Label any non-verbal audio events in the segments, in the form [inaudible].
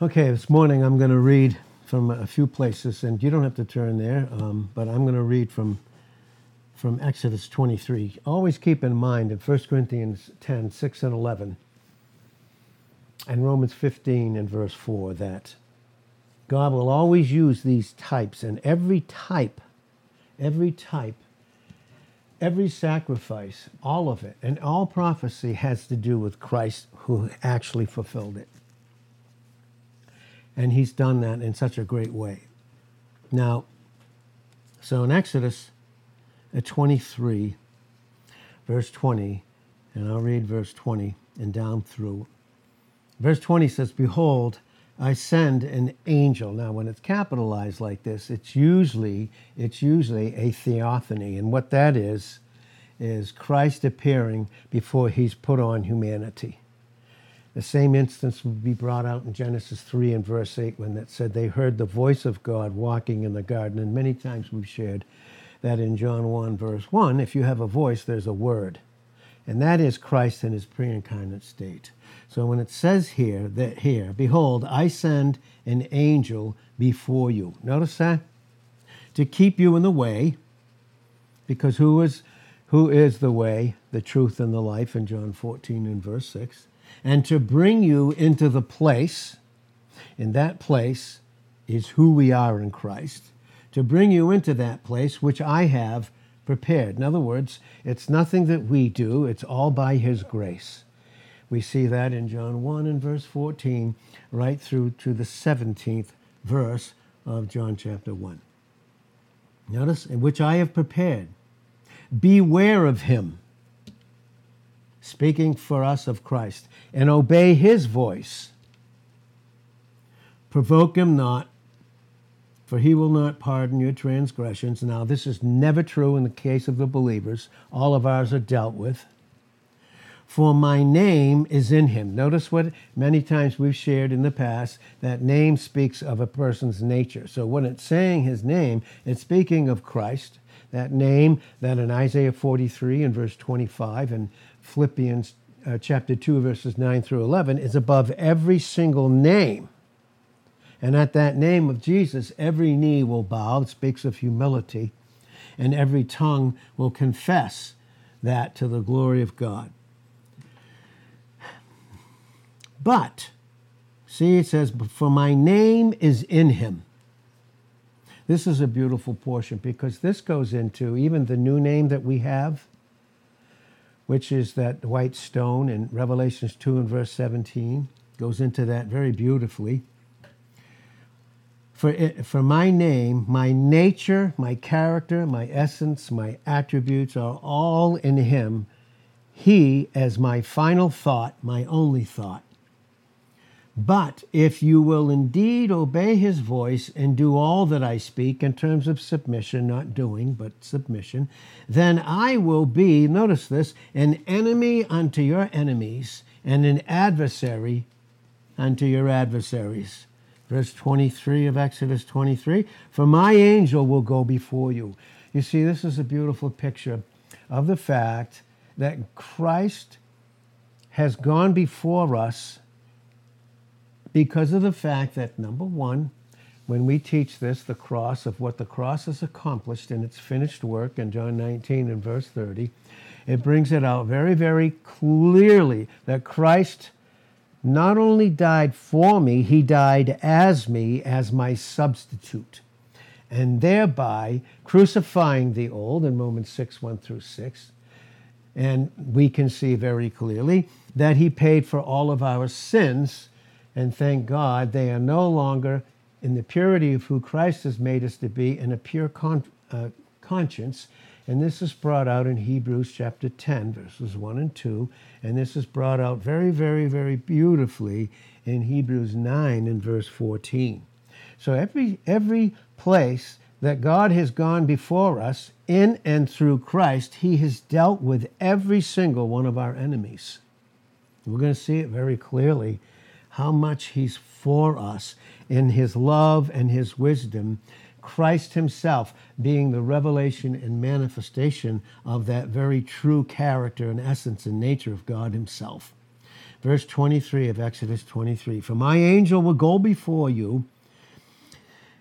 Okay, this morning I'm going to read from a few places, and you don't have to turn there, um, but I'm going to read from from Exodus 23. Always keep in mind in 1 Corinthians 10, 6 and 11, and Romans 15 and verse 4 that God will always use these types, and every type, every type, every sacrifice, all of it, and all prophecy has to do with Christ who actually fulfilled it. And he's done that in such a great way. Now, so in Exodus uh, 23, verse 20, and I'll read verse 20 and down through. Verse 20 says, Behold, I send an angel. Now, when it's capitalized like this, it's usually it's usually a theophany, and what that is is Christ appearing before he's put on humanity. The same instance would be brought out in Genesis 3 and verse 8 when that said they heard the voice of God walking in the garden. And many times we've shared that in John 1, verse 1, if you have a voice, there's a word. And that is Christ in his pre incarnate state. So when it says here, that here, behold, I send an angel before you. Notice that? To keep you in the way, because who is who is the way, the truth, and the life in John 14 and verse 6 and to bring you into the place, in that place is who we are in Christ, to bring you into that place which I have prepared. In other words, it's nothing that we do, it's all by His grace. We see that in John 1 and verse 14, right through to the 17th verse of John chapter 1. Notice, which I have prepared. Beware of him speaking for us of Christ, and obey his voice. Provoke him not, for he will not pardon your transgressions. Now, this is never true in the case of the believers. All of ours are dealt with. For my name is in him. Notice what many times we've shared in the past that name speaks of a person's nature. So when it's saying his name, it's speaking of Christ. That name that in Isaiah 43 and verse 25 and Philippians uh, chapter 2, verses 9 through 11, is above every single name. And at that name of Jesus, every knee will bow, it speaks of humility, and every tongue will confess that to the glory of God. But, see, it says, For my name is in him. This is a beautiful portion because this goes into even the new name that we have which is that white stone in Revelations 2 and verse 17, goes into that very beautifully. For, it, for my name, my nature, my character, my essence, my attributes are all in Him. He as my final thought, my only thought. But if you will indeed obey his voice and do all that I speak in terms of submission, not doing, but submission, then I will be, notice this, an enemy unto your enemies and an adversary unto your adversaries. Verse 23 of Exodus 23 For my angel will go before you. You see, this is a beautiful picture of the fact that Christ has gone before us because of the fact that, number one, when we teach this, the cross, of what the cross has accomplished in its finished work in John 19 and verse 30, it brings it out very, very clearly that Christ not only died for me, he died as me, as my substitute, and thereby crucifying the old in Romans 6 1 through 6. And we can see very clearly that he paid for all of our sins and thank God they are no longer in the purity of who Christ has made us to be in a pure con- uh, conscience. And this is brought out in Hebrews chapter 10, verses 1 and 2. And this is brought out very, very, very beautifully in Hebrews 9 and verse 14. So every, every place that God has gone before us in and through Christ, He has dealt with every single one of our enemies. We're going to see it very clearly how much He's for us in His love and His wisdom. Christ Himself being the revelation and manifestation of that very true character and essence and nature of God Himself. Verse 23 of Exodus 23 For my angel will go before you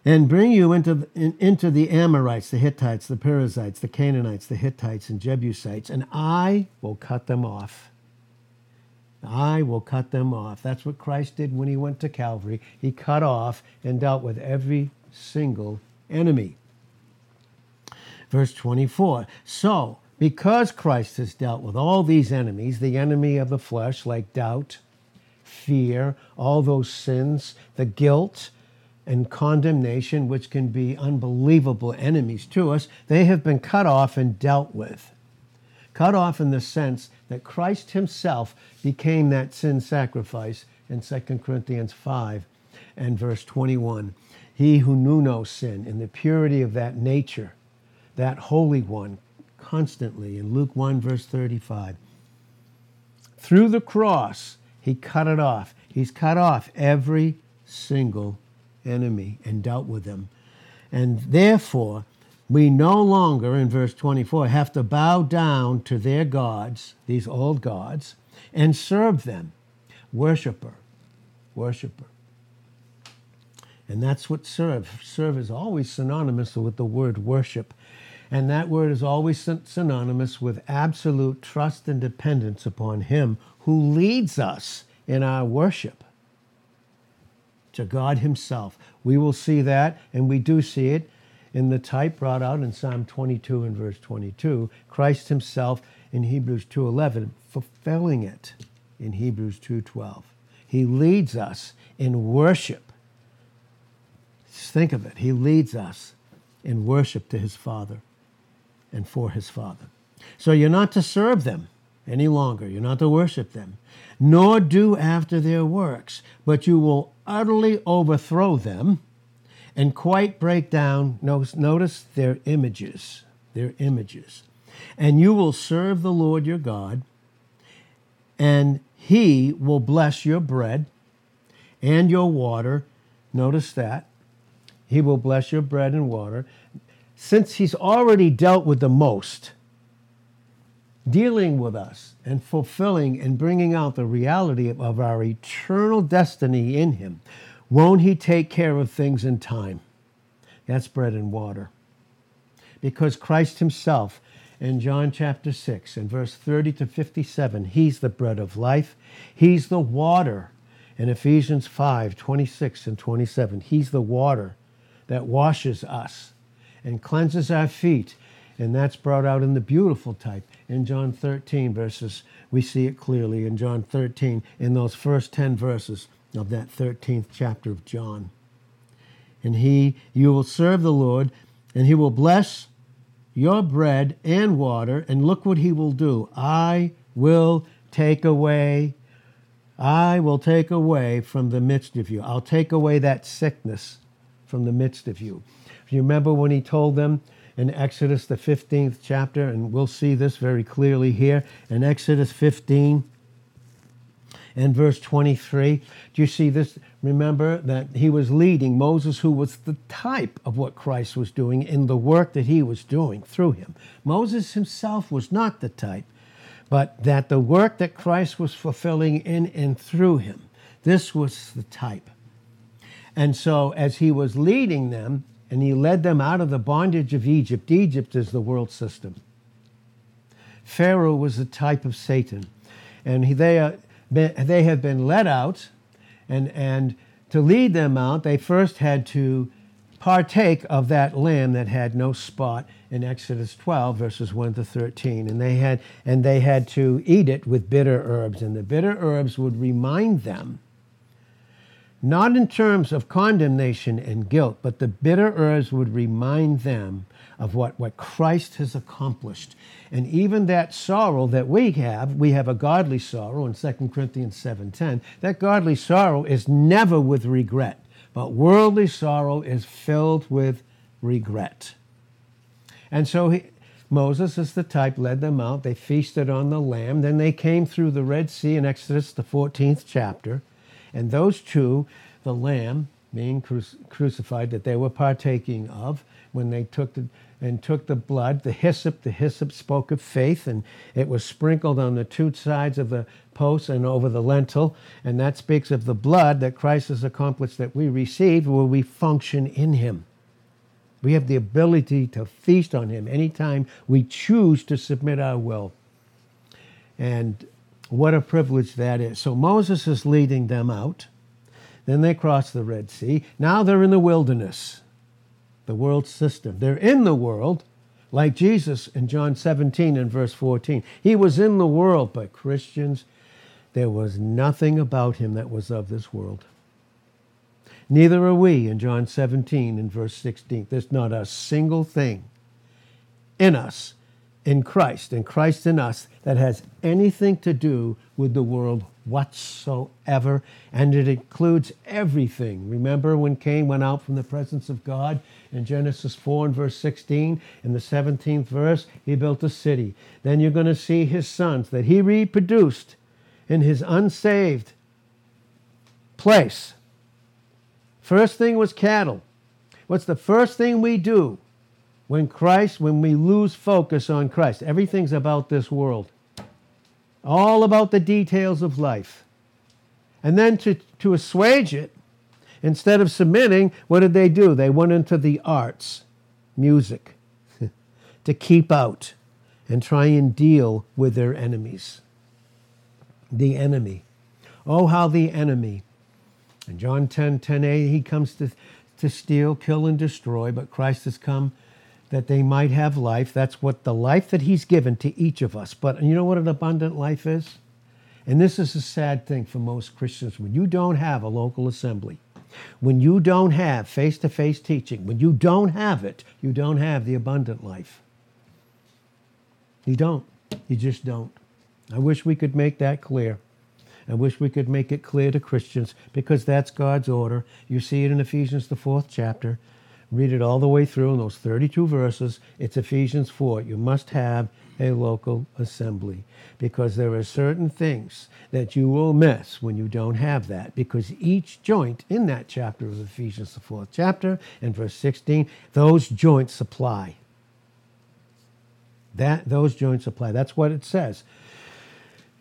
and bring you into into the Amorites, the Hittites, the Perizzites, the Canaanites, the Hivites, and Jebusites, and I will cut them off. I will cut them off. That's what Christ did when he went to Calvary. He cut off and dealt with every single enemy. Verse 24 So, because Christ has dealt with all these enemies, the enemy of the flesh, like doubt, fear, all those sins, the guilt, and condemnation, which can be unbelievable enemies to us, they have been cut off and dealt with. Cut off in the sense that Christ himself became that sin sacrifice in 2 Corinthians 5 and verse 21. He who knew no sin in the purity of that nature, that Holy One, constantly in Luke 1, verse 35. Through the cross, he cut it off. He's cut off every single enemy and dealt with them. And therefore, we no longer, in verse 24, have to bow down to their gods, these old gods, and serve them. Worshipper, worshiper. And that's what serve. Serve is always synonymous with the word worship. And that word is always synonymous with absolute trust and dependence upon Him who leads us in our worship to God Himself. We will see that, and we do see it in the type brought out in Psalm 22 and verse 22. Christ Himself in Hebrews 2:11, fulfilling it in Hebrews 2:12. He leads us in worship. Just think of it. He leads us in worship to His Father and for His Father. So you're not to serve them any longer. You're not to worship them, nor do after their works, but you will utterly overthrow them and quite break down, notice their images, their images. And you will serve the Lord your God, and he will bless your bread and your water. Notice that. He will bless your bread and water. Since he's already dealt with the most, dealing with us and fulfilling and bringing out the reality of our eternal destiny in Him, won't He take care of things in time? That's bread and water. Because Christ Himself, in John chapter 6 and verse 30 to 57, He's the bread of life, He's the water. In Ephesians 5 26 and 27, He's the water that washes us and cleanses our feet. And that's brought out in the beautiful type in John 13 verses. We see it clearly in John 13 in those first 10 verses of that 13th chapter of John. And he, you will serve the Lord, and he will bless your bread and water, and look what he will do. I will take away, I will take away from the midst of you. I'll take away that sickness from the midst of you. If you remember when he told them, in Exodus, the 15th chapter, and we'll see this very clearly here in Exodus 15 and verse 23. Do you see this? Remember that he was leading Moses, who was the type of what Christ was doing in the work that he was doing through him. Moses himself was not the type, but that the work that Christ was fulfilling in and through him, this was the type. And so, as he was leading them, and he led them out of the bondage of Egypt. Egypt is the world system. Pharaoh was a type of Satan, and he, they, uh, they have been led out, and, and to lead them out, they first had to partake of that lamb that had no spot in Exodus 12 verses 1 to 13 and they had and they had to eat it with bitter herbs and the bitter herbs would remind them not in terms of condemnation and guilt, but the bitter herbs would remind them of what, what Christ has accomplished. And even that sorrow that we have, we have a godly sorrow in 2 Corinthians 7:10. That godly sorrow is never with regret, but worldly sorrow is filled with regret. And so he, Moses, as the type, led them out. They feasted on the lamb. Then they came through the Red Sea in Exodus, the 14th chapter. And those two, the lamb being cru- crucified that they were partaking of when they took the and took the blood, the hyssop. The hyssop spoke of faith, and it was sprinkled on the two sides of the post and over the lintel. And that speaks of the blood that Christ has accomplished that we receive where we function in Him. We have the ability to feast on Him anytime we choose to submit our will. And what a privilege that is. So Moses is leading them out. Then they cross the Red Sea. Now they're in the wilderness, the world system. They're in the world, like Jesus in John 17 and verse 14. He was in the world, but Christians, there was nothing about him that was of this world. Neither are we in John 17 and verse 16. There's not a single thing in us, in Christ, in Christ in us, that has anything to do with the world whatsoever. And it includes everything. Remember when Cain went out from the presence of God in Genesis 4 and verse 16? In the 17th verse, he built a city. Then you're going to see his sons that he reproduced in his unsaved place First thing was cattle. What's the first thing we do when Christ, when we lose focus on Christ? Everything's about this world, all about the details of life. And then to, to assuage it, instead of submitting, what did they do? They went into the arts, music, [laughs] to keep out and try and deal with their enemies. The enemy. Oh, how the enemy in John 10 10a, he comes to, to steal, kill, and destroy, but Christ has come that they might have life. That's what the life that he's given to each of us. But you know what an abundant life is? And this is a sad thing for most Christians. When you don't have a local assembly, when you don't have face to face teaching, when you don't have it, you don't have the abundant life. You don't. You just don't. I wish we could make that clear. I wish we could make it clear to Christians because that's God's order. You see it in Ephesians, the fourth chapter. Read it all the way through in those 32 verses. It's Ephesians 4. You must have a local assembly because there are certain things that you will miss when you don't have that because each joint in that chapter of Ephesians, the fourth chapter, and verse 16, those joints supply. That those joints supply. That's what it says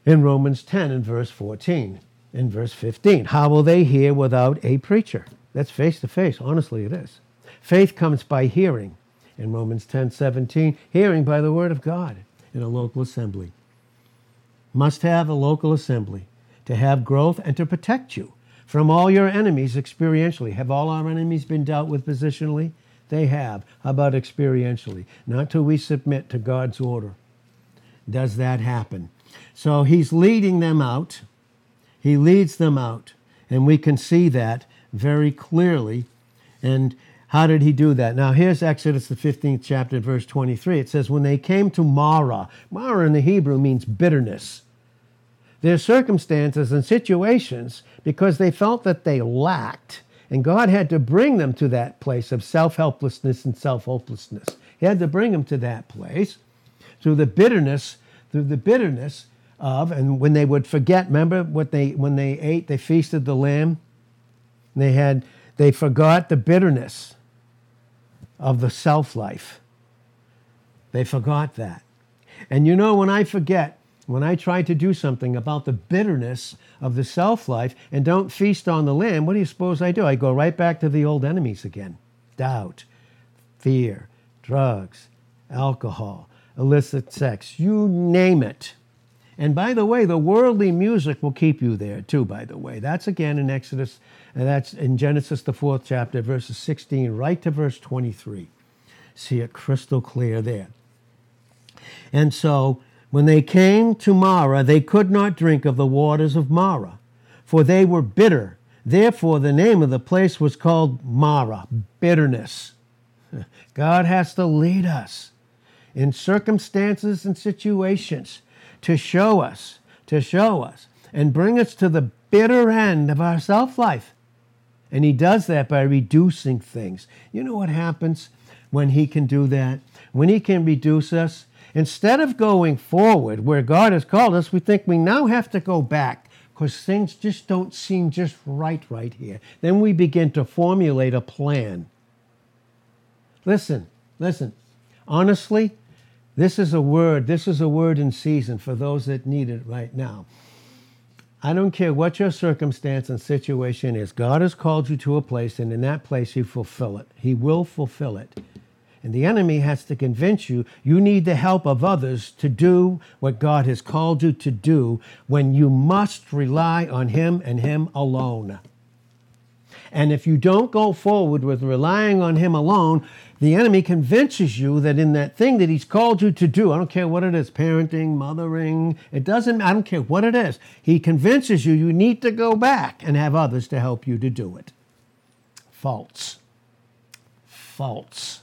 in Romans 10 and verse 14. In verse 15, how will they hear without a preacher? That's face to face. Honestly, it is. Faith comes by hearing. In Romans 10 17, hearing by the word of God in a local assembly. Must have a local assembly to have growth and to protect you from all your enemies experientially. Have all our enemies been dealt with positionally? They have. How about experientially? Not till we submit to God's order. Does that happen? So he's leading them out. He leads them out. And we can see that very clearly. And how did he do that? Now, here's Exodus, the 15th chapter, verse 23. It says, When they came to Marah, Marah in the Hebrew means bitterness. Their circumstances and situations, because they felt that they lacked, and God had to bring them to that place of self helplessness and self hopelessness. He had to bring them to that place through the bitterness through the bitterness of, and when they would forget, remember what they when they ate, they feasted the lamb. They had they forgot the bitterness of the self life. They forgot that. And you know, when I forget, when I try to do something about the bitterness of the self life and don't feast on the lamb, what do you suppose I do? I go right back to the old enemies again doubt, fear, drugs, alcohol, illicit sex, you name it. And by the way, the worldly music will keep you there too, by the way. That's again in Exodus, and that's in Genesis, the fourth chapter, verses 16, right to verse 23. See it crystal clear there. And so, when they came to Marah, they could not drink of the waters of Marah, for they were bitter. Therefore, the name of the place was called Marah, bitterness. [laughs] God has to lead us in circumstances and situations to show us, to show us, and bring us to the bitter end of our self life. And he does that by reducing things. You know what happens when he can do that? When he can reduce us, instead of going forward where God has called us, we think we now have to go back because things just don't seem just right right here. Then we begin to formulate a plan. Listen, listen. Honestly, this is a word, this is a word in season for those that need it right now. I don't care what your circumstance and situation is. God has called you to a place, and in that place, He fulfill it. He will fulfill it. And the enemy has to convince you you need the help of others to do what God has called you to do when you must rely on Him and Him alone. And if you don't go forward with relying on Him alone, the enemy convinces you that in that thing that He's called you to do, I don't care what it is parenting, mothering, it doesn't, I don't care what it is. He convinces you you need to go back and have others to help you to do it. False. False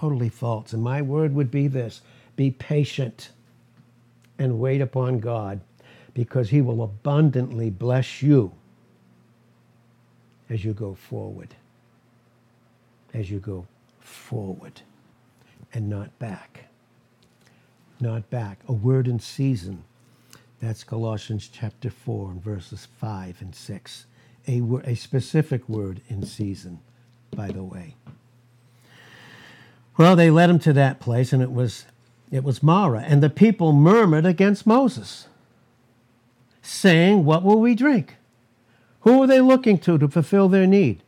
totally false. And my word would be this be patient and wait upon God because He will abundantly bless you as you go forward. As you go forward and not back. Not back. A word in season. That's Colossians chapter 4 and verses 5 and 6. A, a specific word in season, by the way. Well, they led him to that place, and it was, it was Marah. And the people murmured against Moses, saying, What will we drink? Who are they looking to to fulfill their need?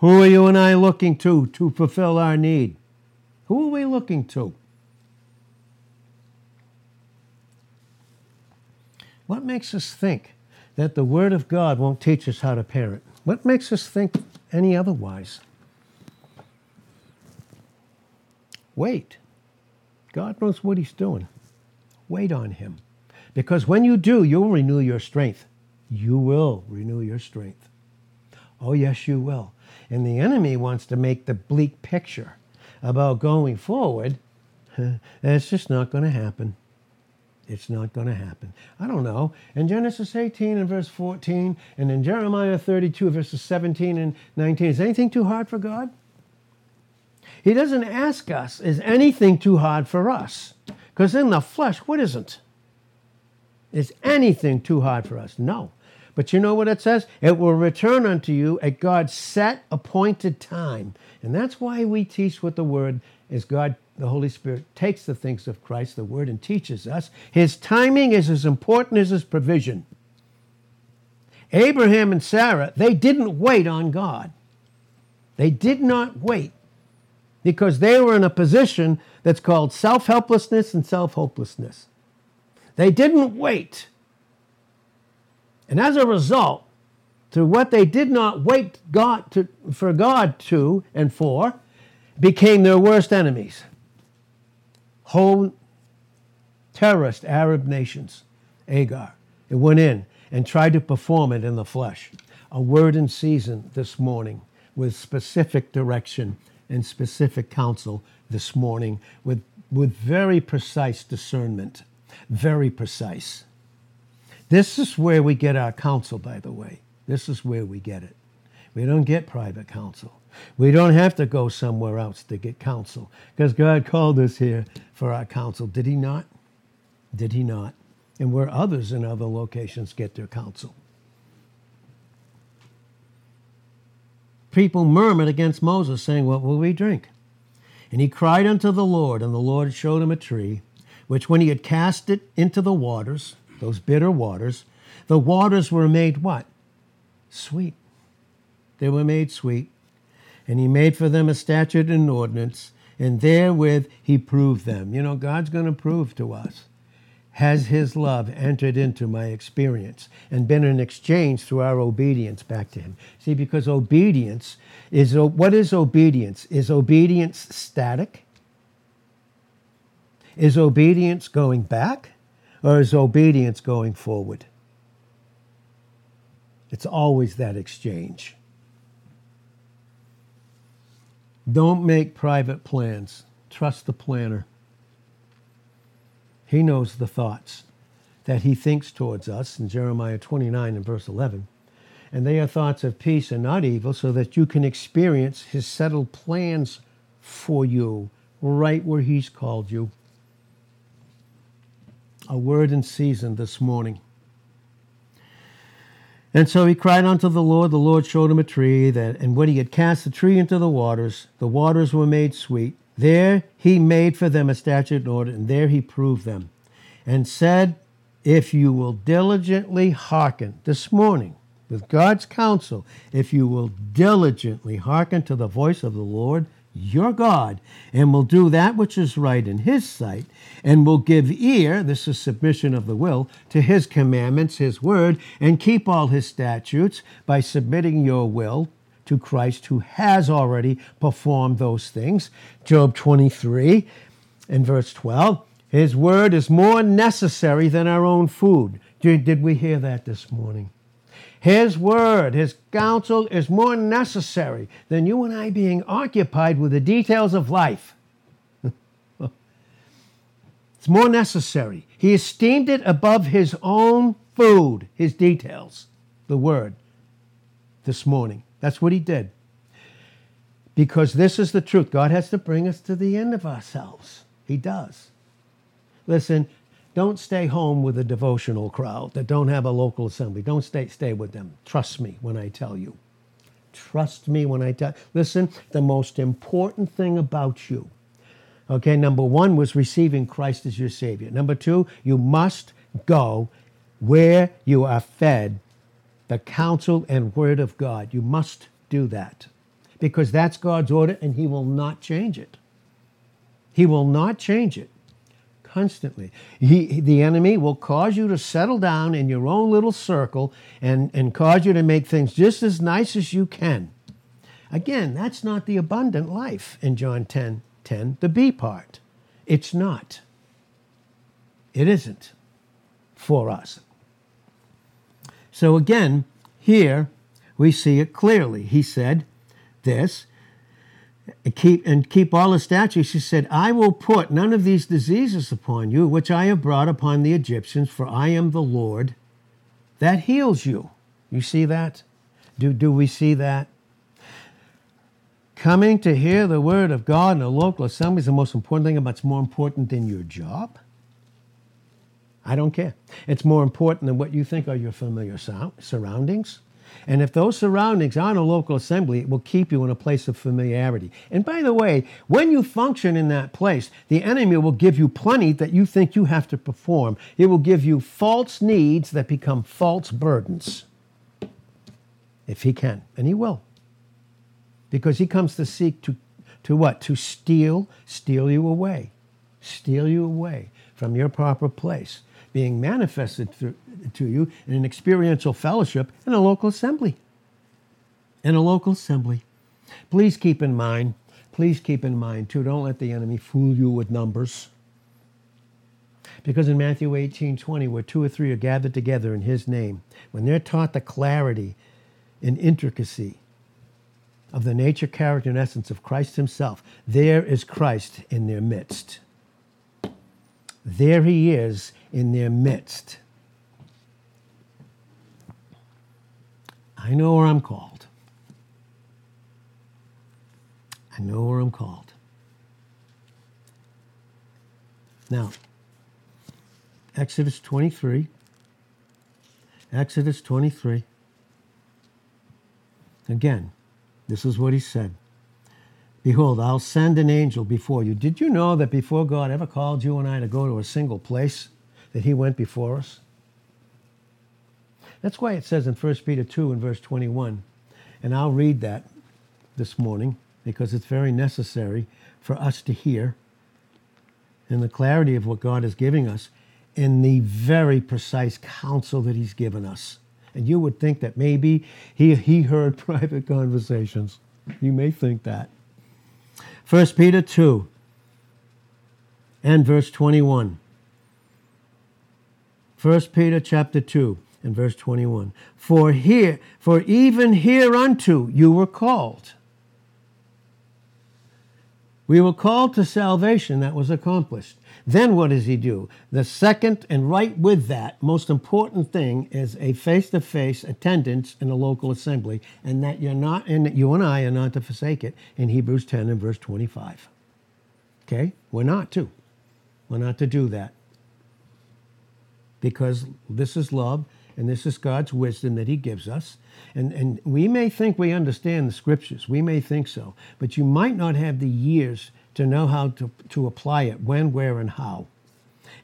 Who are you and I looking to to fulfill our need? Who are we looking to? What makes us think that the Word of God won't teach us how to parent? What makes us think any otherwise? Wait. God knows what He's doing. Wait on Him. Because when you do, you'll renew your strength. You will renew your strength. Oh, yes, you will. And the enemy wants to make the bleak picture about going forward. [laughs] It's just not going to happen. It's not going to happen. I don't know. In Genesis 18 and verse 14, and in Jeremiah 32, verses 17 and 19, is anything too hard for God? He doesn't ask us, is anything too hard for us? Because in the flesh, what isn't? Is anything too hard for us? No. But you know what it says? It will return unto you at God's set appointed time. And that's why we teach with the Word is God, the Holy Spirit, takes the things of Christ, the Word, and teaches us. His timing is as important as His provision. Abraham and Sarah, they didn't wait on God. They did not wait because they were in a position that's called self helplessness and self hopelessness. They didn't wait. And as a result, to what they did not wait God to, for God to and for, became their worst enemies. Whole terrorist Arab nations, Hagar, it went in and tried to perform it in the flesh. A word in season this morning with specific direction and specific counsel this morning with, with very precise discernment. Very precise. This is where we get our counsel, by the way. This is where we get it. We don't get private counsel. We don't have to go somewhere else to get counsel because God called us here for our counsel. Did He not? Did He not? And where others in other locations get their counsel. people murmured against Moses, saying, What will we drink? And he cried unto the Lord, and the Lord showed him a tree, which when he had cast it into the waters, those bitter waters, the waters were made what? Sweet. They were made sweet. And he made for them a statute and ordinance, and therewith he proved them. You know, God's going to prove to us has his love entered into my experience and been an exchange through our obedience back to him see because obedience is what is obedience is obedience static is obedience going back or is obedience going forward it's always that exchange don't make private plans trust the planner he knows the thoughts that he thinks towards us in Jeremiah 29 and verse 11. And they are thoughts of peace and not evil, so that you can experience his settled plans for you right where he's called you. A word in season this morning. And so he cried unto the Lord. The Lord showed him a tree that, and when he had cast the tree into the waters, the waters were made sweet. There he made for them a statute and order, and there he proved them, and said, If you will diligently hearken this morning with God's counsel, if you will diligently hearken to the voice of the Lord your God, and will do that which is right in his sight, and will give ear, this is submission of the will, to his commandments, his word, and keep all his statutes by submitting your will to Christ who has already performed those things. Job 23 and verse 12. His word is more necessary than our own food. Did we hear that this morning? His word, his counsel is more necessary than you and I being occupied with the details of life. [laughs] it's more necessary. He esteemed it above his own food, his details, the word, this morning. That's what he did. Because this is the truth. God has to bring us to the end of ourselves. He does. Listen, don't stay home with a devotional crowd that don't have a local assembly. Don't stay stay with them. Trust me when I tell you. Trust me when I tell. Listen, the most important thing about you. Okay, number 1 was receiving Christ as your savior. Number 2, you must go where you are fed the counsel and word of God. You must do that because that's God's order and he will not change it. He will not change it constantly. He, the enemy will cause you to settle down in your own little circle and, and cause you to make things just as nice as you can. Again, that's not the abundant life in John 10 10, the B part. It's not. It isn't for us. So again, here we see it clearly. He said this keep and keep all the statutes. He said, I will put none of these diseases upon you, which I have brought upon the Egyptians, for I am the Lord that heals you. You see that? Do, do we see that? Coming to hear the word of God in a local assembly is the most important thing, but it's more important than your job. I don't care. It's more important than what you think are your familiar surroundings. And if those surroundings aren't a local assembly, it will keep you in a place of familiarity. And by the way, when you function in that place, the enemy will give you plenty that you think you have to perform. It will give you false needs that become false burdens. If he can, and he will. Because he comes to seek to, to what? To steal, steal you away. Steal you away from your proper place being manifested through, to you in an experiential fellowship in a local assembly. In a local assembly. Please keep in mind, please keep in mind too, don't let the enemy fool you with numbers. Because in Matthew 18 20, where two or three are gathered together in his name, when they're taught the clarity and intricacy of the nature, character, and essence of Christ himself, there is Christ in their midst. There he is in their midst. I know where I'm called. I know where I'm called. Now, Exodus 23. Exodus 23. Again, this is what he said. Behold, I'll send an angel before you. Did you know that before God ever called you and I to go to a single place, that he went before us? That's why it says in 1 Peter 2 and verse 21, and I'll read that this morning because it's very necessary for us to hear in the clarity of what God is giving us in the very precise counsel that he's given us. And you would think that maybe he, he heard [laughs] private conversations. You may think that. 1 Peter 2 and verse 21. 1 Peter chapter 2 and verse 21. For here, for even hereunto you were called. We were called to salvation that was accomplished. Then what does he do? The second and right with that most important thing is a face-to-face attendance in a local assembly, and that you're not, and you and I are not to forsake it in Hebrews 10 and verse 25. Okay, we're not to. We're not to do that because this is love and this is God's wisdom that He gives us. And, and we may think we understand the scriptures, we may think so, but you might not have the years to know how to, to apply it, when, where, and how.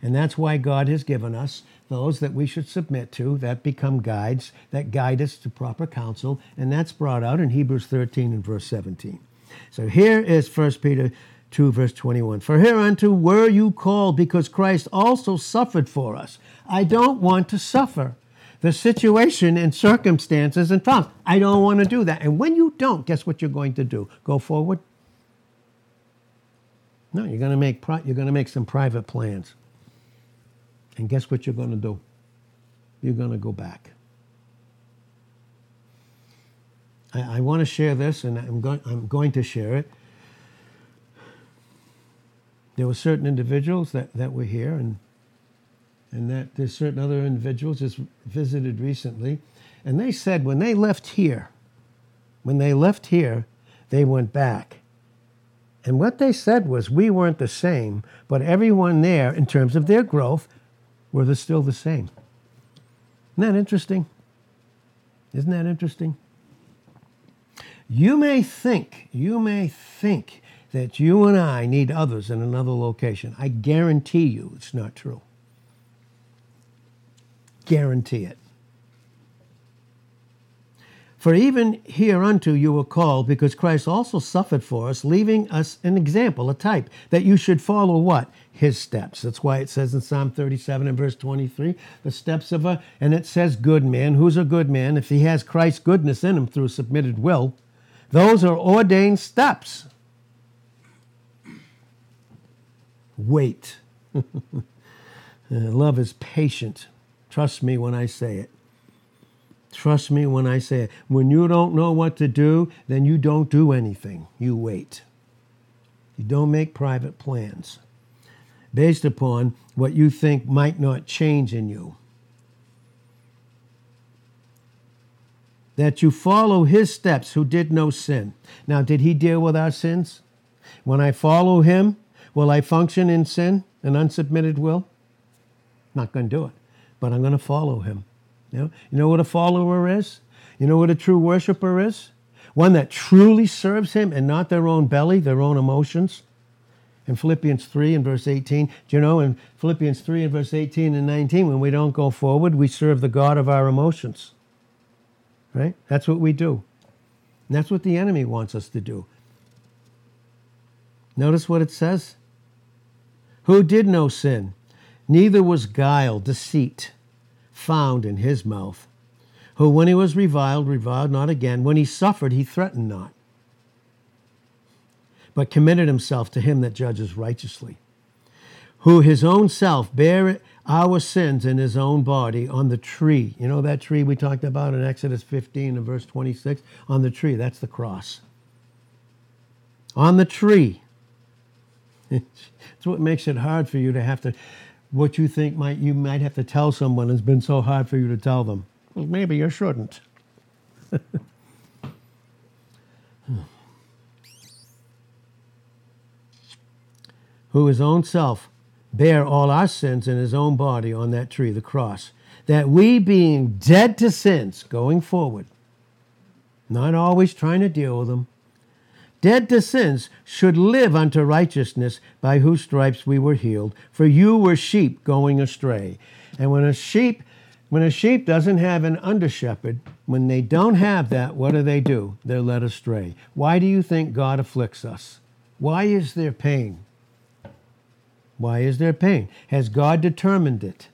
And that's why God has given us those that we should submit to that become guides, that guide us to proper counsel. And that's brought out in Hebrews 13 and verse 17. So here is 1 Peter 2, verse 21. For hereunto were you called, because Christ also suffered for us. I don't want to suffer the situation and circumstances and problems. I don't want to do that. And when you don't, guess what you're going to do? Go forward? No, you're going to make pri- you're going to make some private plans. And guess what you're going to do? You're going to go back. I, I want to share this, and I'm going, I'm going to share it. There were certain individuals that, that were here, and, and that there's certain other individuals just visited recently, and they said when they left here, when they left here, they went back. And what they said was we weren't the same, but everyone there, in terms of their growth, were the, still the same. Isn't that interesting? Isn't that interesting? You may think, you may think that you and I need others in another location. I guarantee you it's not true. Guarantee it. For even hereunto you were called, because Christ also suffered for us, leaving us an example, a type, that you should follow what? His steps. That's why it says in Psalm 37 and verse 23, the steps of a, and it says good man. Who's a good man? If he has Christ's goodness in him through submitted will, those are ordained steps. Wait. [laughs] Uh, love is patient. Trust me when I say it. Trust me when I say it. When you don't know what to do, then you don't do anything. You wait. You don't make private plans based upon what you think might not change in you. That you follow his steps who did no sin. Now, did he deal with our sins? When I follow him, will I function in sin, an unsubmitted will? Not going to do it, but I'm going to follow him. You know, you know what a follower is? You know what a true worshiper is? One that truly serves him and not their own belly, their own emotions. In Philippians 3 and verse 18, do you know, in Philippians 3 and verse 18 and 19, when we don't go forward, we serve the God of our emotions. Right? That's what we do. And that's what the enemy wants us to do. Notice what it says? Who did no sin, neither was guile, deceit found in his mouth, who when he was reviled, reviled not again, when he suffered, he threatened not, but committed himself to him that judges righteously, who his own self bare our sins in his own body on the tree. You know that tree we talked about in Exodus 15 and verse 26? On the tree, that's the cross. On the tree. [laughs] It's what makes it hard for you to have to what you think might you might have to tell someone has been so hard for you to tell them. Well, maybe you shouldn't. [laughs] Who his own self bare all our sins in his own body on that tree, the cross, that we being dead to sins, going forward, not always trying to deal with them, dead to sins, should live unto righteousness, by whose stripes we were healed. For you were sheep going astray. And when a sheep, when a sheep doesn't have an under shepherd, when they don't have that, what do they do? They're led astray. Why do you think God afflicts us? Why is there pain? Why is there pain? Has God determined it?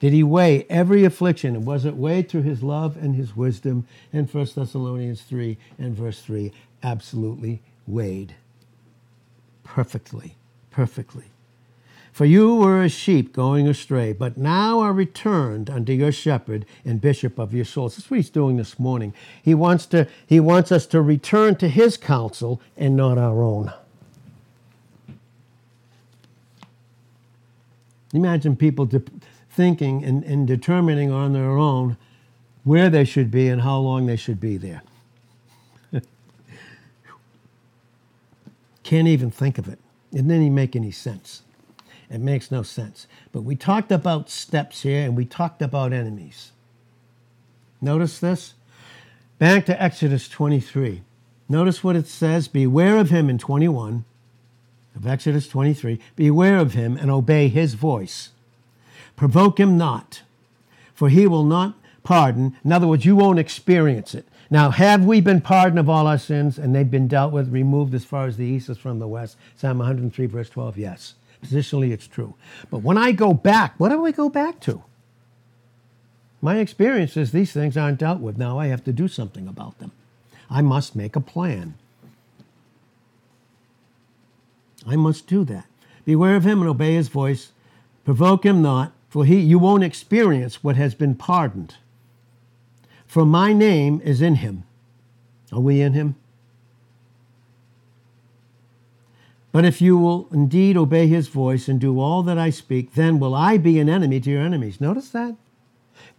Did he weigh every affliction? And was it weighed through his love and his wisdom? In 1 Thessalonians 3 and verse 3, absolutely weighed. Perfectly, perfectly. For you were as sheep going astray, but now are returned unto your shepherd and bishop of your souls. That's what he's doing this morning. He wants, to, he wants us to return to his counsel and not our own. Imagine people de- thinking and, and determining on their own where they should be and how long they should be there. [laughs] Can't even think of it. It didn't make any sense. It makes no sense. But we talked about steps here and we talked about enemies. Notice this? Back to Exodus 23. Notice what it says Beware of him in 21 of Exodus 23. Beware of him and obey his voice. Provoke him not, for he will not pardon. In other words, you won't experience it. Now, have we been pardoned of all our sins and they've been dealt with, removed as far as the east is from the west? Psalm 103, verse 12, yes. Positionally, it's true. But when I go back, what do I go back to? My experience is these things aren't dealt with. Now I have to do something about them. I must make a plan. I must do that. Beware of him and obey his voice. Provoke him not, for he you won't experience what has been pardoned. For my name is in him. Are we in him? But if you will indeed obey his voice and do all that I speak, then will I be an enemy to your enemies. Notice that?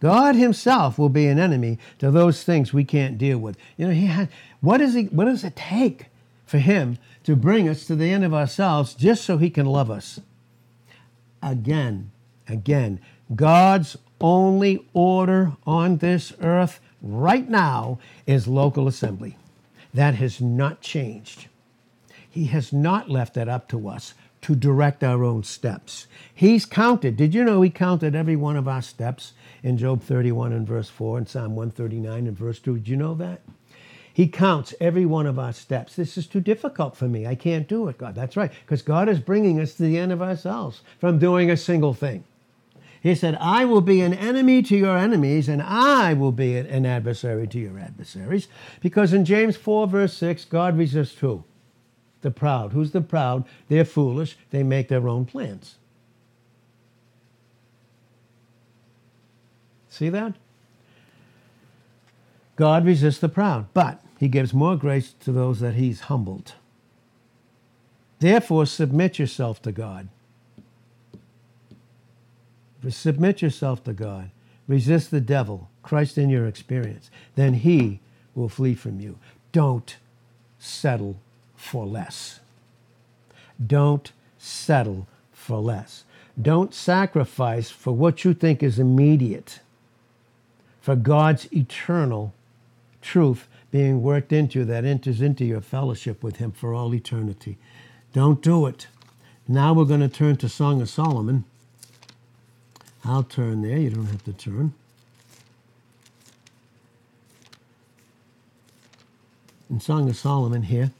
God himself will be an enemy to those things we can't deal with. You know, he had, what, is he, what does it take for him to bring us to the end of ourselves just so he can love us? Again, again, God's only order on this earth right now is local assembly. That has not changed. He has not left that up to us to direct our own steps. He's counted. Did you know He counted every one of our steps in Job 31 and verse 4 and Psalm 139 and verse 2? Did you know that? He counts every one of our steps. This is too difficult for me. I can't do it, God. That's right, because God is bringing us to the end of ourselves from doing a single thing. He said, I will be an enemy to your enemies, and I will be an adversary to your adversaries. Because in James 4, verse 6, God resists who? The proud. Who's the proud? They're foolish. They make their own plans. See that? God resists the proud, but he gives more grace to those that he's humbled. Therefore, submit yourself to God. Submit yourself to God. Resist the devil, Christ in your experience. Then he will flee from you. Don't settle for less. Don't settle for less. Don't sacrifice for what you think is immediate, for God's eternal truth being worked into that enters into your fellowship with Him for all eternity. Don't do it. Now we're going to turn to Song of Solomon. I'll turn there. You don't have to turn. In Song of Solomon here.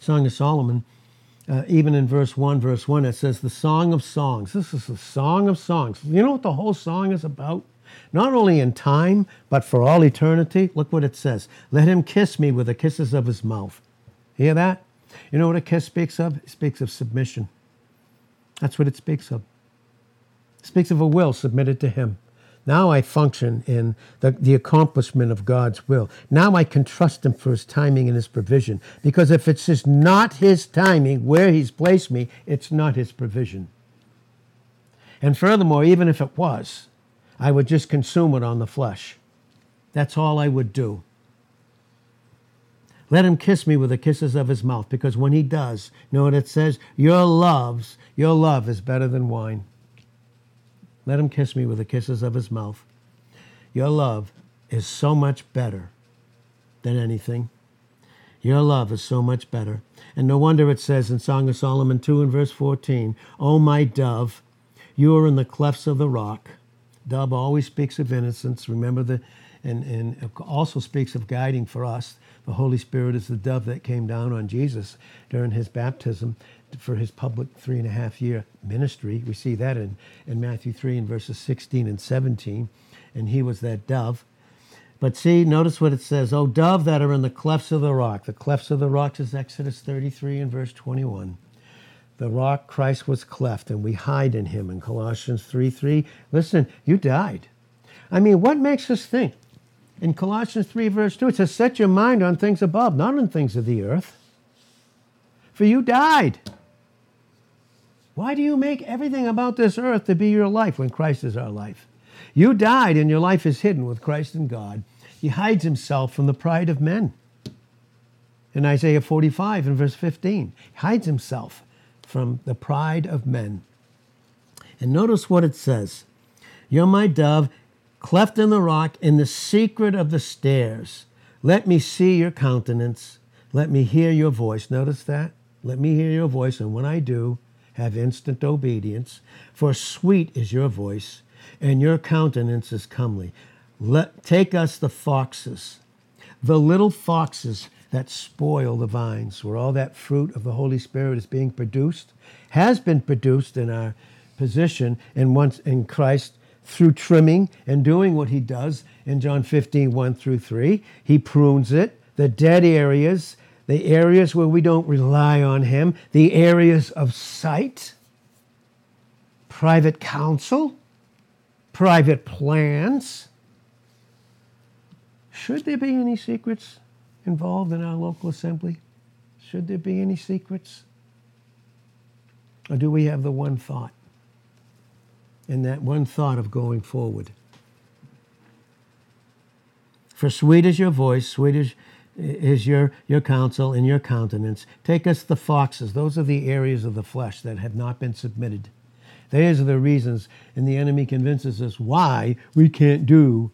Song of Solomon, uh, even in verse 1, verse 1, it says the Song of Songs. This is the Song of Songs. You know what the whole song is about? Not only in time, but for all eternity. Look what it says. Let him kiss me with the kisses of his mouth. Hear that? You know what a kiss speaks of? It speaks of submission. That's what it speaks of. It speaks of a will submitted to Him. Now I function in the, the accomplishment of God's will. Now I can trust Him for His timing and His provision. Because if it's just not His timing where He's placed me, it's not His provision. And furthermore, even if it was, I would just consume it on the flesh. That's all I would do. Let him kiss me with the kisses of his mouth, because when he does, you know what it says? Your loves, your love is better than wine. Let him kiss me with the kisses of his mouth. Your love is so much better than anything. Your love is so much better. And no wonder it says in Song of Solomon 2 and verse 14, O my dove, you are in the clefts of the rock. Dove always speaks of innocence. Remember the and, and also speaks of guiding for us. The Holy Spirit is the dove that came down on Jesus during his baptism for his public three and a half year ministry. We see that in, in Matthew 3 and verses 16 and 17. And he was that dove. But see, notice what it says, O dove that are in the clefts of the rock. The clefts of the rocks is Exodus 33 and verse 21. The rock, Christ was cleft, and we hide in him in Colossians 3 3. Listen, you died. I mean, what makes us think in Colossians 3, verse 2, it says, Set your mind on things above, not on things of the earth. For you died. Why do you make everything about this earth to be your life when Christ is our life? You died and your life is hidden with Christ in God. He hides himself from the pride of men. In Isaiah 45 and verse 15, he hides himself from the pride of men. And notice what it says You're my dove, cleft in the rock, in the secret of the stairs. Let me see your countenance. Let me hear your voice. Notice that? Let me hear your voice. And when I do, have instant obedience. For sweet is your voice, and your countenance is comely. Let, take us the foxes, the little foxes that spoil the vines, where all that fruit of the Holy Spirit is being produced, has been produced in our position and once in Christ through trimming and doing what he does in John 15, 1 through 3. He prunes it, the dead areas, the areas where we don't rely on him, the areas of sight, private counsel, private plans. Should there be any secrets involved in our local assembly? Should there be any secrets? Or do we have the one thought? And that one thought of going forward. For sweet is your voice, sweet is, is your, your counsel and your countenance. Take us the foxes. Those are the areas of the flesh that have not been submitted. Those are the reasons, and the enemy convinces us why we can't do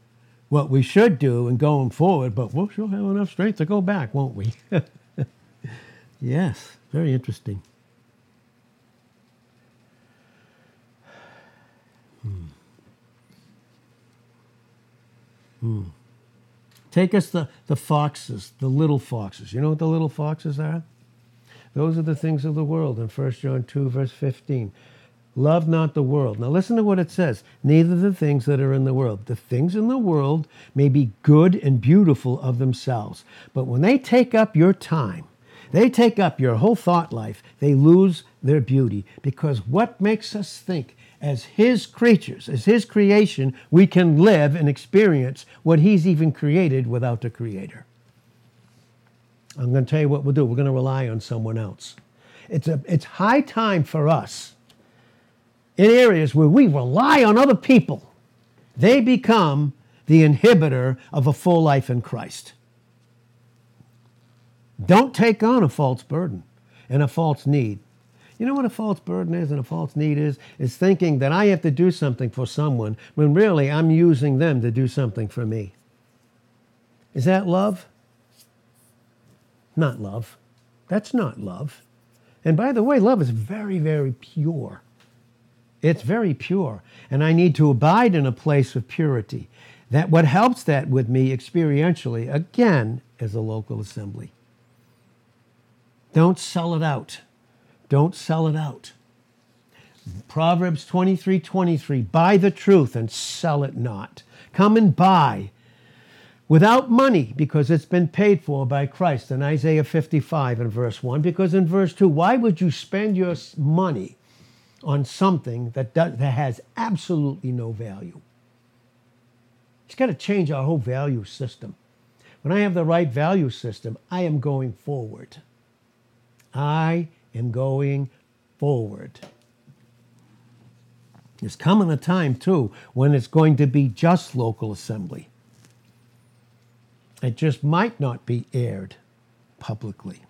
what we should do and going forward, but we'll sure have enough strength to go back, won't we? [laughs] yes, very interesting. Take us the, the foxes, the little foxes. You know what the little foxes are? Those are the things of the world in 1 John 2, verse 15. Love not the world. Now listen to what it says. Neither the things that are in the world. The things in the world may be good and beautiful of themselves. But when they take up your time, they take up your whole thought life, they lose their beauty. Because what makes us think as His creatures, as His creation, we can live and experience what He's even created without the Creator? I'm going to tell you what we'll do. We're going to rely on someone else. It's, a, it's high time for us in areas where we rely on other people, they become the inhibitor of a full life in Christ. Don't take on a false burden and a false need. You know what a false burden is and a false need is? Is thinking that I have to do something for someone when really I'm using them to do something for me. Is that love? Not love. That's not love. And by the way, love is very, very pure. It's very pure. And I need to abide in a place of purity. That what helps that with me experientially, again, is a local assembly. Don't sell it out. Don't sell it out. Proverbs 23 23 Buy the truth and sell it not. Come and buy without money because it's been paid for by Christ in Isaiah 55 and verse 1. Because in verse 2, why would you spend your money on something that, does, that has absolutely no value. He's got to change our whole value system. When I have the right value system, I am going forward. I am going forward. There's coming a time, too, when it's going to be just local assembly. It just might not be aired publicly.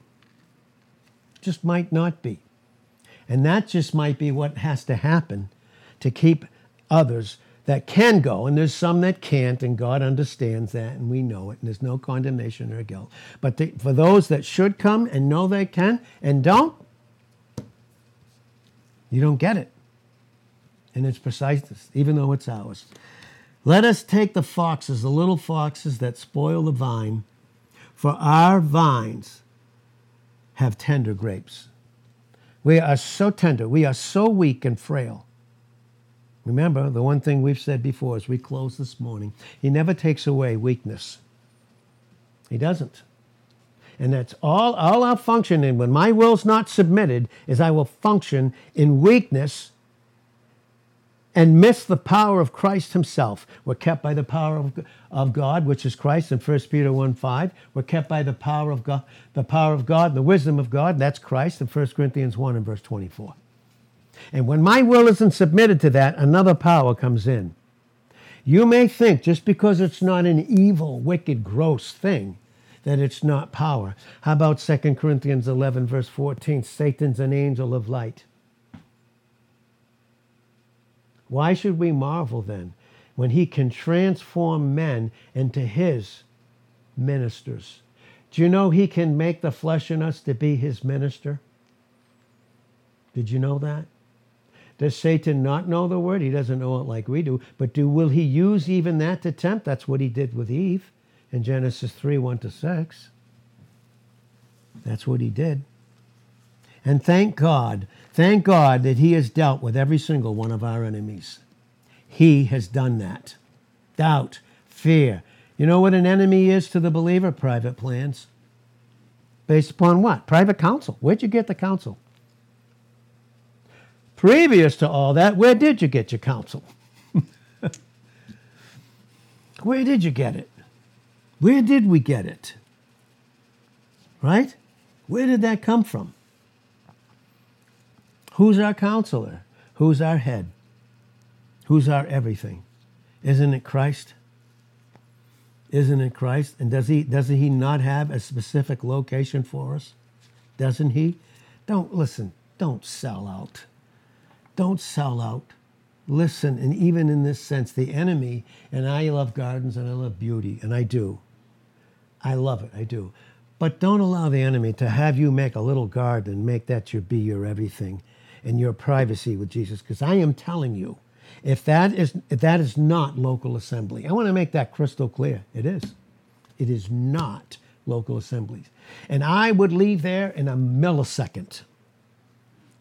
Just might not be. And that just might be what has to happen to keep others that can go, and there's some that can't, and God understands that, and we know it, and there's no condemnation or guilt. But for those that should come and know they can and don't, you don't get it. And it's preciseness, even though it's ours. Let us take the foxes, the little foxes that spoil the vine, for our vines have tender grapes. We are so tender. We are so weak and frail. Remember, the one thing we've said before as we close this morning He never takes away weakness. He doesn't. And that's all, all I'll function in. When my will's not submitted, is I will function in weakness and miss the power of Christ himself. We're kept by the power of, of God, which is Christ in 1 Peter 1 5. We're kept by the power of God, the power of God, the wisdom of God, that's Christ in 1 Corinthians 1 and verse 24. And when my will isn't submitted to that, another power comes in. You may think just because it's not an evil, wicked, gross thing that it's not power. How about 2 Corinthians 11, verse 14? Satan's an angel of light. Why should we marvel then when he can transform men into his ministers? Do you know he can make the flesh in us to be his minister? Did you know that? Does Satan not know the word? He doesn't know it like we do. But do will he use even that to tempt? That's what he did with Eve in Genesis 3 1 to 6. That's what he did. And thank God, thank God that he has dealt with every single one of our enemies. He has done that. Doubt, fear. You know what an enemy is to the believer? Private plans. Based upon what? Private counsel. Where'd you get the counsel? Previous to all that, where did you get your counsel? [laughs] where did you get it? Where did we get it? Right? Where did that come from? Who's our counselor? Who's our head? Who's our everything? Isn't it Christ? Isn't it Christ? And does he doesn't he not have a specific location for us? Doesn't he? Don't listen, don't sell out. Don't sell out. Listen, and even in this sense, the enemy, and I love gardens and I love beauty, and I do. I love it, I do. But don't allow the enemy to have you make a little garden make that your be your everything and your privacy with Jesus. Because I am telling you, if that is if that is not local assembly, I want to make that crystal clear. It is. It is not local assemblies. And I would leave there in a millisecond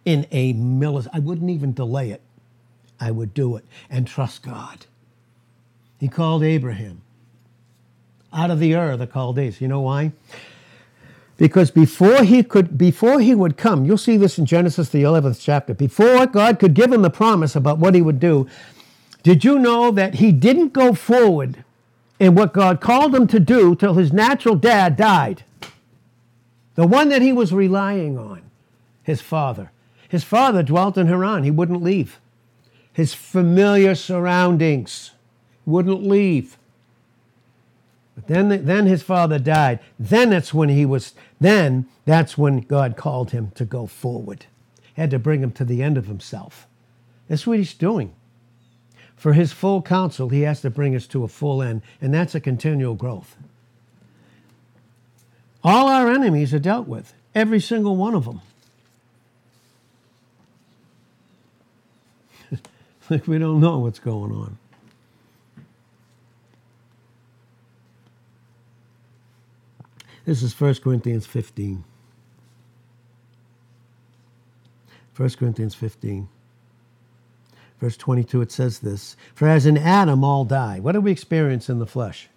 in a millisecond. I wouldn't even delay it. I would do it and trust God. He called Abraham out of the Ur the Chaldees. You know why? Because before he could, before he would come, you'll see this in Genesis the 11th chapter. Before God could give him the promise about what he would do, did you know that he didn't go forward in what God called him to do till his natural dad died? The one that he was relying on, his father. His father dwelt in Haran. He wouldn't leave. His familiar surroundings wouldn't leave. Then, then his father died. Then that's when he was, then that's when God called him to go forward. Had to bring him to the end of himself. That's what he's doing. For his full counsel, he has to bring us to a full end, and that's a continual growth. All our enemies are dealt with, every single one of them. [laughs] like we don't know what's going on. This is 1 Corinthians 15. 1 Corinthians 15. Verse 22, it says this For as in Adam all die. What do we experience in the flesh?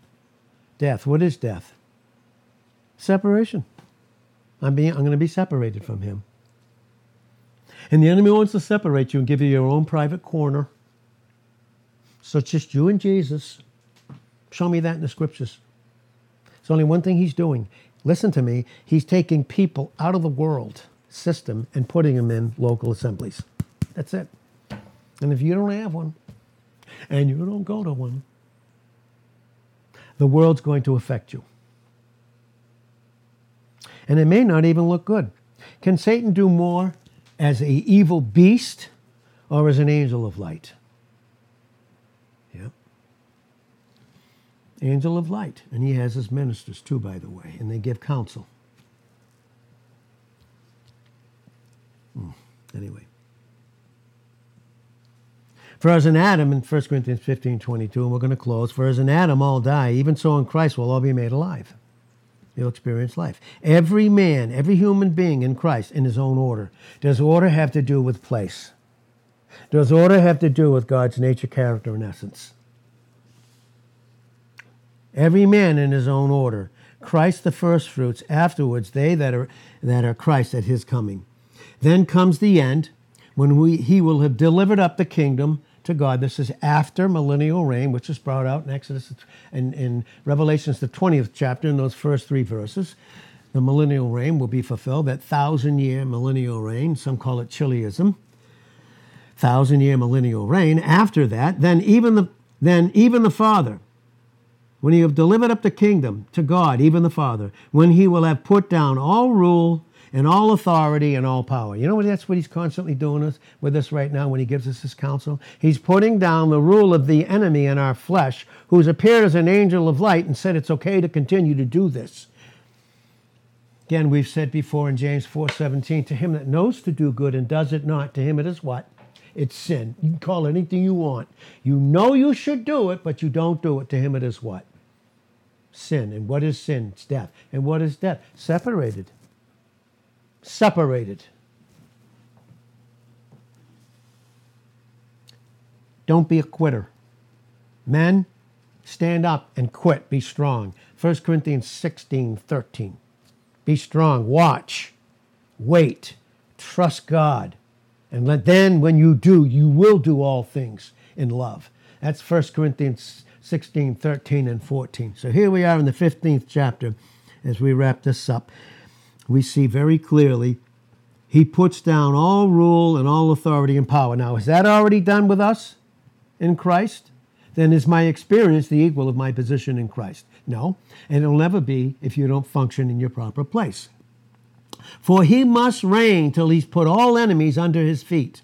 Death. What is death? Separation. I'm, being, I'm going to be separated from him. And the enemy wants to separate you and give you your own private corner. So it's just you and Jesus. Show me that in the scriptures. It's only one thing he's doing. Listen to me. He's taking people out of the world system and putting them in local assemblies. That's it. And if you don't have one and you don't go to one, the world's going to affect you. And it may not even look good. Can Satan do more as a evil beast or as an angel of light? Angel of light. And he has his ministers too, by the way, and they give counsel. Hmm. Anyway. For as in Adam, in 1 Corinthians 15 22, and we're going to close, for as in Adam all die, even so in Christ will all be made alive. You'll experience life. Every man, every human being in Christ in his own order. Does order have to do with place? Does order have to do with God's nature, character, and essence? Every man in his own order. Christ the first fruits, afterwards they that are that are Christ at his coming. Then comes the end, when we, he will have delivered up the kingdom to God. This is after millennial reign, which is brought out in Exodus and in Revelations, the 20th chapter, in those first three verses. The millennial reign will be fulfilled, that thousand year millennial reign. Some call it chiliasm. Thousand year millennial reign. After that, then even the then even the Father, when he have delivered up the kingdom to God, even the Father, when he will have put down all rule and all authority and all power. You know what? That's what he's constantly doing us, with us right now when he gives us his counsel. He's putting down the rule of the enemy in our flesh, who's appeared as an angel of light and said it's okay to continue to do this. Again, we've said before in James 4:17, to him that knows to do good and does it not, to him it is what? It's sin. You can call it anything you want. You know you should do it, but you don't do it. To him it is what? Sin. And what is sin? It's death. And what is death? Separated. Separated. Don't be a quitter. Men, stand up and quit. Be strong. 1 Corinthians 16, 13. Be strong. Watch. Wait. Trust God. And let, then, when you do, you will do all things in love. That's 1 Corinthians 16, 13, and 14. So here we are in the 15th chapter as we wrap this up. We see very clearly he puts down all rule and all authority and power. Now, is that already done with us in Christ? Then is my experience the equal of my position in Christ? No, and it'll never be if you don't function in your proper place. For he must reign till he's put all enemies under his feet.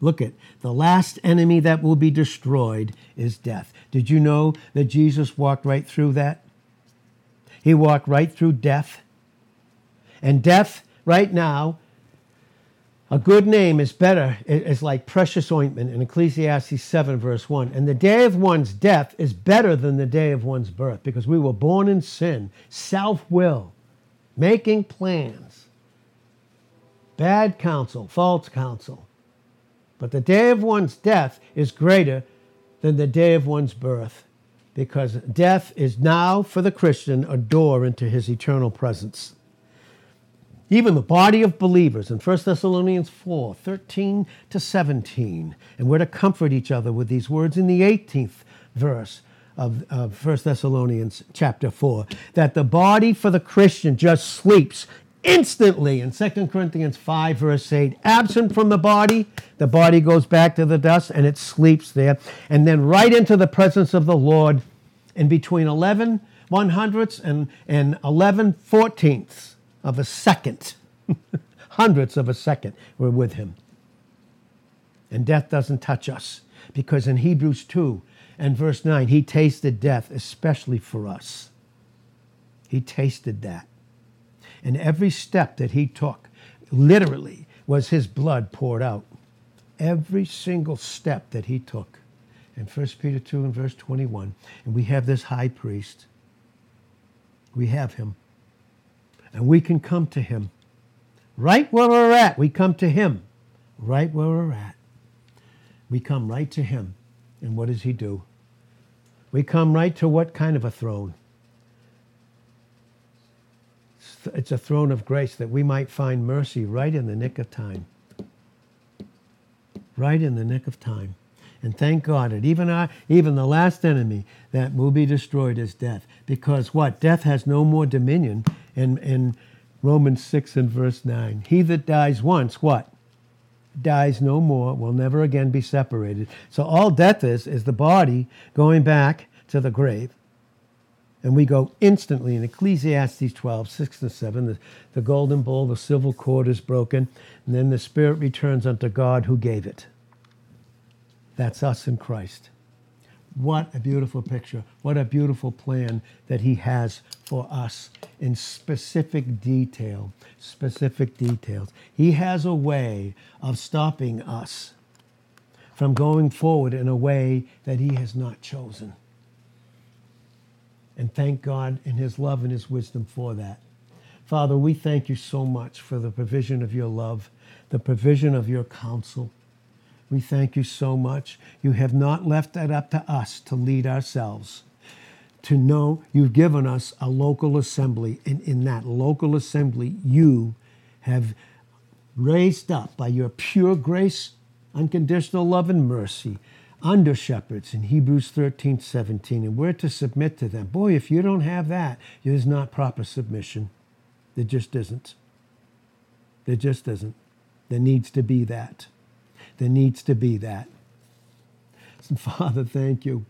Look at the last enemy that will be destroyed is death. Did you know that Jesus walked right through that? He walked right through death. And death, right now, a good name is better, is like precious ointment in Ecclesiastes 7, verse 1. And the day of one's death is better than the day of one's birth because we were born in sin, self will, making plans, bad counsel, false counsel. But the day of one's death is greater than the day of one's birth, because death is now for the Christian a door into his eternal presence. Even the body of believers in 1 Thessalonians 4 13 to 17, and we're to comfort each other with these words in the 18th verse of, of 1 Thessalonians chapter 4 that the body for the Christian just sleeps instantly in 2 Corinthians 5, verse 8. Absent from the body, the body goes back to the dust and it sleeps there. And then right into the presence of the Lord in between 11 one hundredths and, and 11 fourteenths of a second, [laughs] hundredths of a second, we're with him. And death doesn't touch us because in Hebrews 2 and verse 9, he tasted death, especially for us. He tasted that. And every step that he took, literally, was his blood poured out. Every single step that he took. In 1 Peter 2 and verse 21. And we have this high priest. We have him. And we can come to him. Right where we're at, we come to him. Right where we're at. We come right to him. And what does he do? We come right to what kind of a throne? It's a throne of grace that we might find mercy right in the nick of time. Right in the nick of time. And thank God that even our, even the last enemy that will be destroyed is death. Because what? Death has no more dominion in, in Romans 6 and verse 9. He that dies once, what? Dies no more, will never again be separated. So all death is, is the body going back to the grave and we go instantly in Ecclesiastes 12, 6 and 7. The, the golden bowl, the civil cord is broken, and then the spirit returns unto God who gave it. That's us in Christ. What a beautiful picture. What a beautiful plan that He has for us in specific detail. Specific details. He has a way of stopping us from going forward in a way that He has not chosen. And thank God in His love and His wisdom for that. Father, we thank you so much for the provision of your love, the provision of your counsel. We thank you so much. You have not left that up to us to lead ourselves. To know you've given us a local assembly, and in that local assembly, you have raised up by your pure grace, unconditional love, and mercy under shepherds in Hebrews 13, 17, and we're to submit to them. Boy, if you don't have that, is not proper submission. There just isn't. There just isn't. There needs to be that. There needs to be that. [laughs] Father, thank you.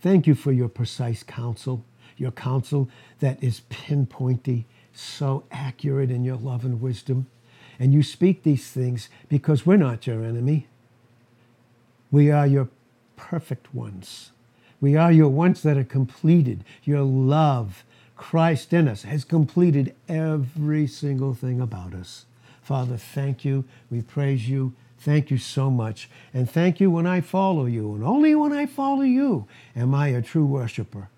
Thank you for your precise counsel, your counsel that is pinpointy, so accurate in your love and wisdom. And you speak these things because we're not your enemy. We are your perfect ones. We are your ones that are completed. Your love, Christ in us, has completed every single thing about us. Father, thank you. We praise you. Thank you so much. And thank you when I follow you. And only when I follow you am I a true worshiper.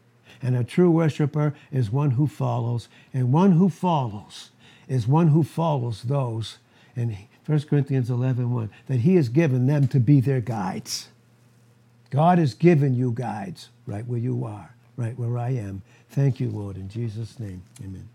And a true worshiper is one who follows. And one who follows is one who follows those. And 1 Corinthians 11 1, that he has given them to be their guides. God has given you guides right where you are, right where I am. Thank you, Lord, in Jesus' name. Amen.